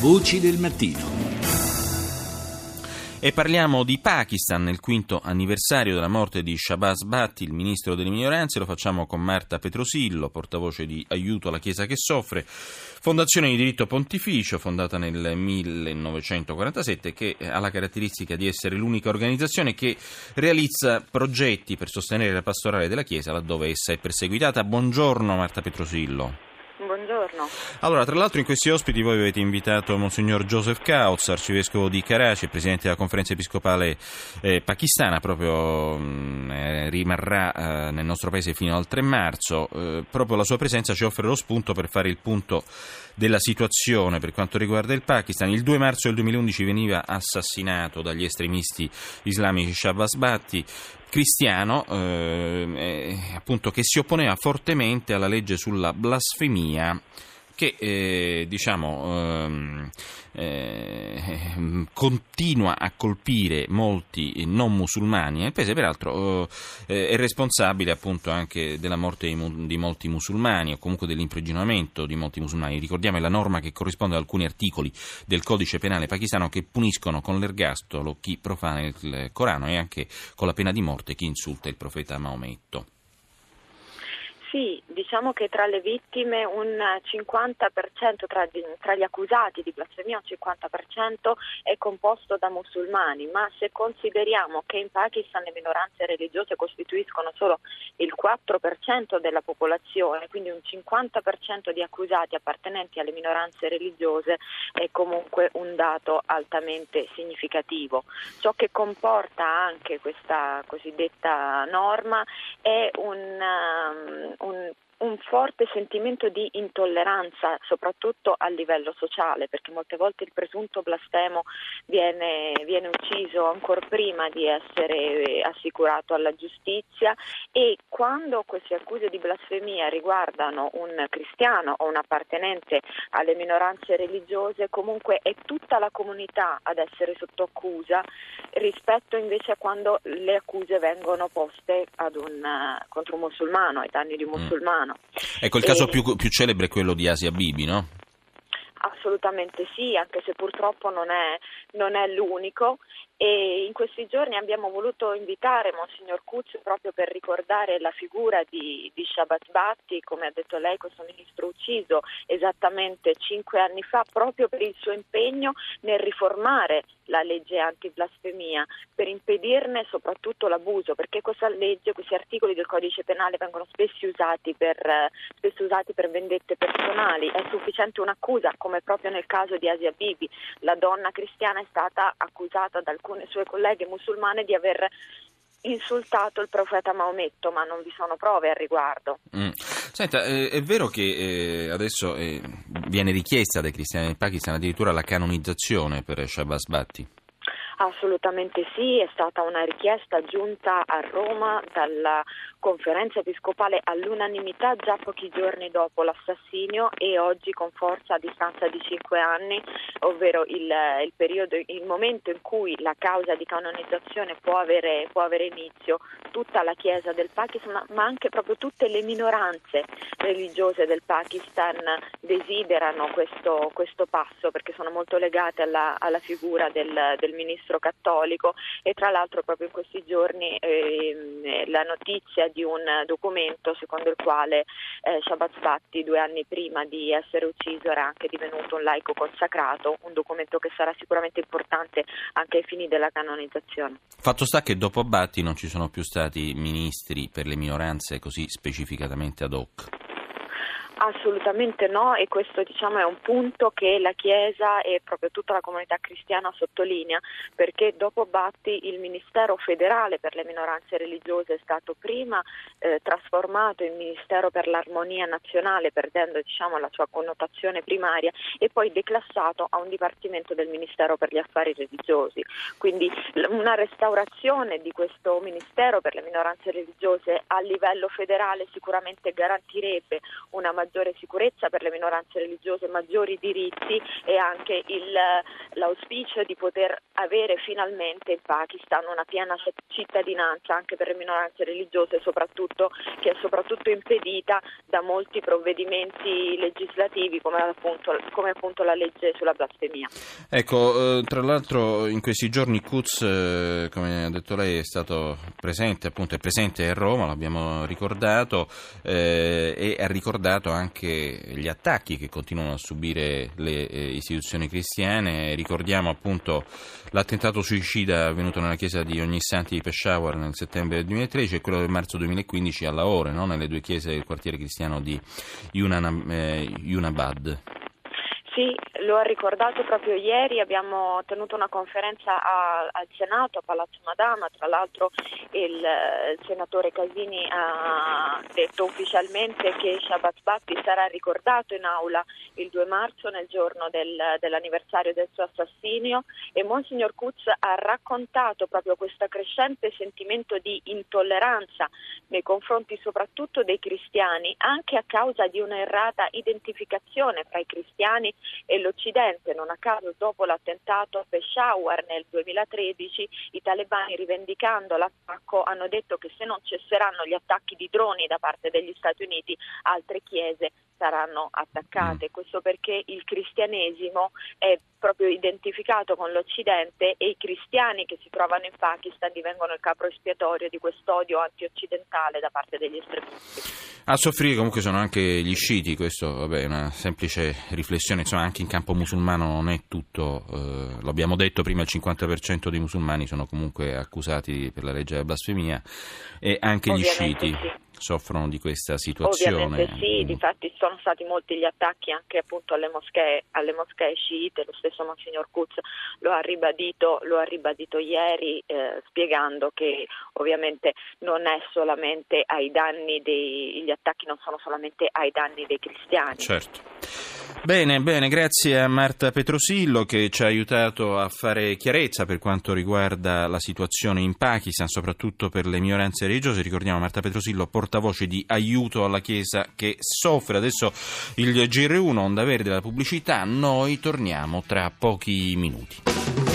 Voci del mattino. E parliamo di Pakistan, nel quinto anniversario della morte di Shabazz Bhatti, il ministro delle minoranze. Lo facciamo con Marta Petrosillo, portavoce di Aiuto alla Chiesa che soffre, fondazione di diritto pontificio fondata nel 1947 che ha la caratteristica di essere l'unica organizzazione che realizza progetti per sostenere la pastorale della Chiesa laddove essa è perseguitata. Buongiorno Marta Petrosillo. Buongiorno. Allora, tra l'altro in questi ospiti voi avete invitato Monsignor Joseph Kautz, arcivescovo di Karachi presidente della conferenza episcopale eh, pakistana, proprio mm, eh, rimarrà eh, nel nostro paese fino al 3 marzo. Eh, proprio la sua presenza ci offre lo spunto per fare il punto della situazione per quanto riguarda il Pakistan. Il 2 marzo del 2011 veniva assassinato dagli estremisti islamici Shabazz Bhatti, cristiano eh, appunto, che si opponeva fortemente alla legge sulla blasfemia che eh, diciamo, ehm, eh, continua a colpire molti non musulmani nel paese, peraltro eh, è responsabile appunto anche della morte di, di, molti musulmani o comunque dell'imprigionamento di molti musulmani. Ricordiamo è la norma che corrisponde ad alcuni articoli del codice penale pakistano che puniscono con l'ergastolo chi profana il Corano e anche con la pena di morte chi insulta il profeta Maometto. Sì, diciamo che tra le vittime un 50%, tra, tra, gli accusati di blasfemia un 50% è composto da musulmani, ma se consideriamo che in Pakistan le minoranze religiose costituiscono solo il 4% della popolazione, quindi un 50% di accusati appartenenti alle minoranze religiose è comunque un dato altamente significativo. Ciò che comporta anche questa cosiddetta norma è un, um, un un forte sentimento di intolleranza, soprattutto a livello sociale, perché molte volte il presunto blasfemo viene, viene ucciso ancora prima di essere assicurato alla giustizia e quando queste accuse di blasfemia riguardano un cristiano o un appartenente alle minoranze religiose, comunque è tutta la comunità ad essere sotto accusa rispetto invece a quando le accuse vengono poste un, contro un musulmano, ai danni di un mm. musulmano. Mm. Ecco, il caso e... più, più celebre è quello di Asia Bibi, no? Assolutamente sì, anche se purtroppo non è, non è l'unico e in questi giorni abbiamo voluto invitare Monsignor Cuzzo proprio per ricordare la figura di, di Shabat Batti, come ha detto lei, questo ministro ucciso esattamente cinque anni fa, proprio per il suo impegno nel riformare la legge anti-blasfemia, per impedirne soprattutto l'abuso, perché questa legge, questi articoli del codice penale vengono spesso usati per, spesso usati per vendette personali, è sufficiente un'accusa, come proprio nel caso di Asia Bibi, la donna cristiana è stata accusata da alcuni alcune sue colleghe musulmane di aver insultato il profeta Maometto, ma non vi sono prove al riguardo. Mm. Senta, eh, è vero che eh, adesso eh, viene richiesta dai cristiani del Pakistan addirittura la canonizzazione per Shabazz Bhatti? Assolutamente sì, è stata una richiesta giunta a Roma dalla conferenza episcopale all'unanimità già pochi giorni dopo l'assassinio e oggi con forza a distanza di cinque anni, ovvero il, il, periodo, il momento in cui la causa di canonizzazione può avere, può avere inizio, tutta la Chiesa del Pakistan, ma anche proprio tutte le minoranze religiose del Pakistan desiderano questo, questo passo perché sono molto legate alla, alla figura del, del ministro ministro cattolico e tra l'altro proprio in questi giorni eh, la notizia di un documento secondo il quale eh, Shabbat Batti due anni prima di essere ucciso era anche divenuto un laico consacrato, un documento che sarà sicuramente importante anche ai fini della canonizzazione. Fatto sta che dopo Batti non ci sono più stati ministri per le minoranze così specificatamente ad hoc. Assolutamente no e questo diciamo, è un punto che la Chiesa e proprio tutta la comunità cristiana sottolinea perché dopo Batti il Ministero federale per le minoranze religiose è stato prima eh, trasformato in Ministero per l'armonia nazionale perdendo diciamo, la sua connotazione primaria e poi declassato a un Dipartimento del Ministero per gli affari religiosi. Quindi una restaurazione di questo Ministero per le minoranze religiose a livello federale sicuramente garantirebbe una maggiore maggiore sicurezza per le minoranze religiose, maggiori diritti e anche il, l'auspicio di poter avere finalmente in Pakistan una piena cittadinanza anche per le minoranze religiose, soprattutto, che è soprattutto impedita da molti provvedimenti legislativi come appunto, come appunto la legge sulla blasfemia. Ecco, eh, tra l'altro in questi giorni Kutz, eh, come ha detto lei, è stato presente, appunto è presente a Roma, l'abbiamo ricordato, eh, e ha ricordato anche gli attacchi che continuano a subire le eh, istituzioni cristiane. Ricordiamo appunto l'attentato suicida avvenuto nella chiesa di Ognissanti di Peshawar nel settembre del 2013 e quello del marzo 2015 a Lahore, no? nelle due chiese del quartiere cristiano di Yunabad. Eh, sì, lo ha ricordato proprio ieri, abbiamo tenuto una conferenza a, al Senato, a Palazzo Madama, tra l'altro il, il, senatore Casini ha detto ufficialmente che Shabbat Batti sarà ricordato in aula il 2 marzo nel giorno del, dell'anniversario del suo assassinio e Monsignor Kutz ha raccontato proprio questo crescente sentimento di intolleranza nei confronti soprattutto dei cristiani, anche a causa di una errata identificazione fra i cristiani e l'Occidente. Non a caso dopo l'attentato a Peshawar nel 2013 i talebani rivendicando l'attacco hanno detto che se non cesseranno gli attacchi di droni da parte degli Stati Uniti altre chiese saranno attaccate. Mm. Questo perché il cristianesimo è proprio identificato con l'Occidente e i cristiani che si trovano in Pakistan divengono il capo espiatorio di quest'odio anti-occidentale da parte degli estremisti. A soffrire comunque sono anche gli sciiti, questo vabbè, è una semplice riflessione, insomma anche in campo musulmano non è tutto, eh, l'abbiamo detto prima il 50% dei musulmani sono comunque accusati per la legge della blasfemia e anche Ovviamente gli sciiti. Sì soffrono di questa situazione. Ovviamente sì, difatti sono stati molti gli attacchi anche appunto alle moschee, alle moschee sciite, lo stesso Monsignor Kutz lo ha ribadito, lo ha ribadito ieri eh, spiegando che ovviamente non è solamente ai danni dei, gli attacchi non sono solamente ai danni dei cristiani. Certo. Bene, bene, grazie a Marta Petrosillo che ci ha aiutato a fare chiarezza per quanto riguarda la situazione in Pakistan, soprattutto per le minoranze religiose. Ricordiamo Marta Petrosillo, portavoce di aiuto alla Chiesa che soffre. Adesso il GR1, Onda Verde, la pubblicità, noi torniamo tra pochi minuti.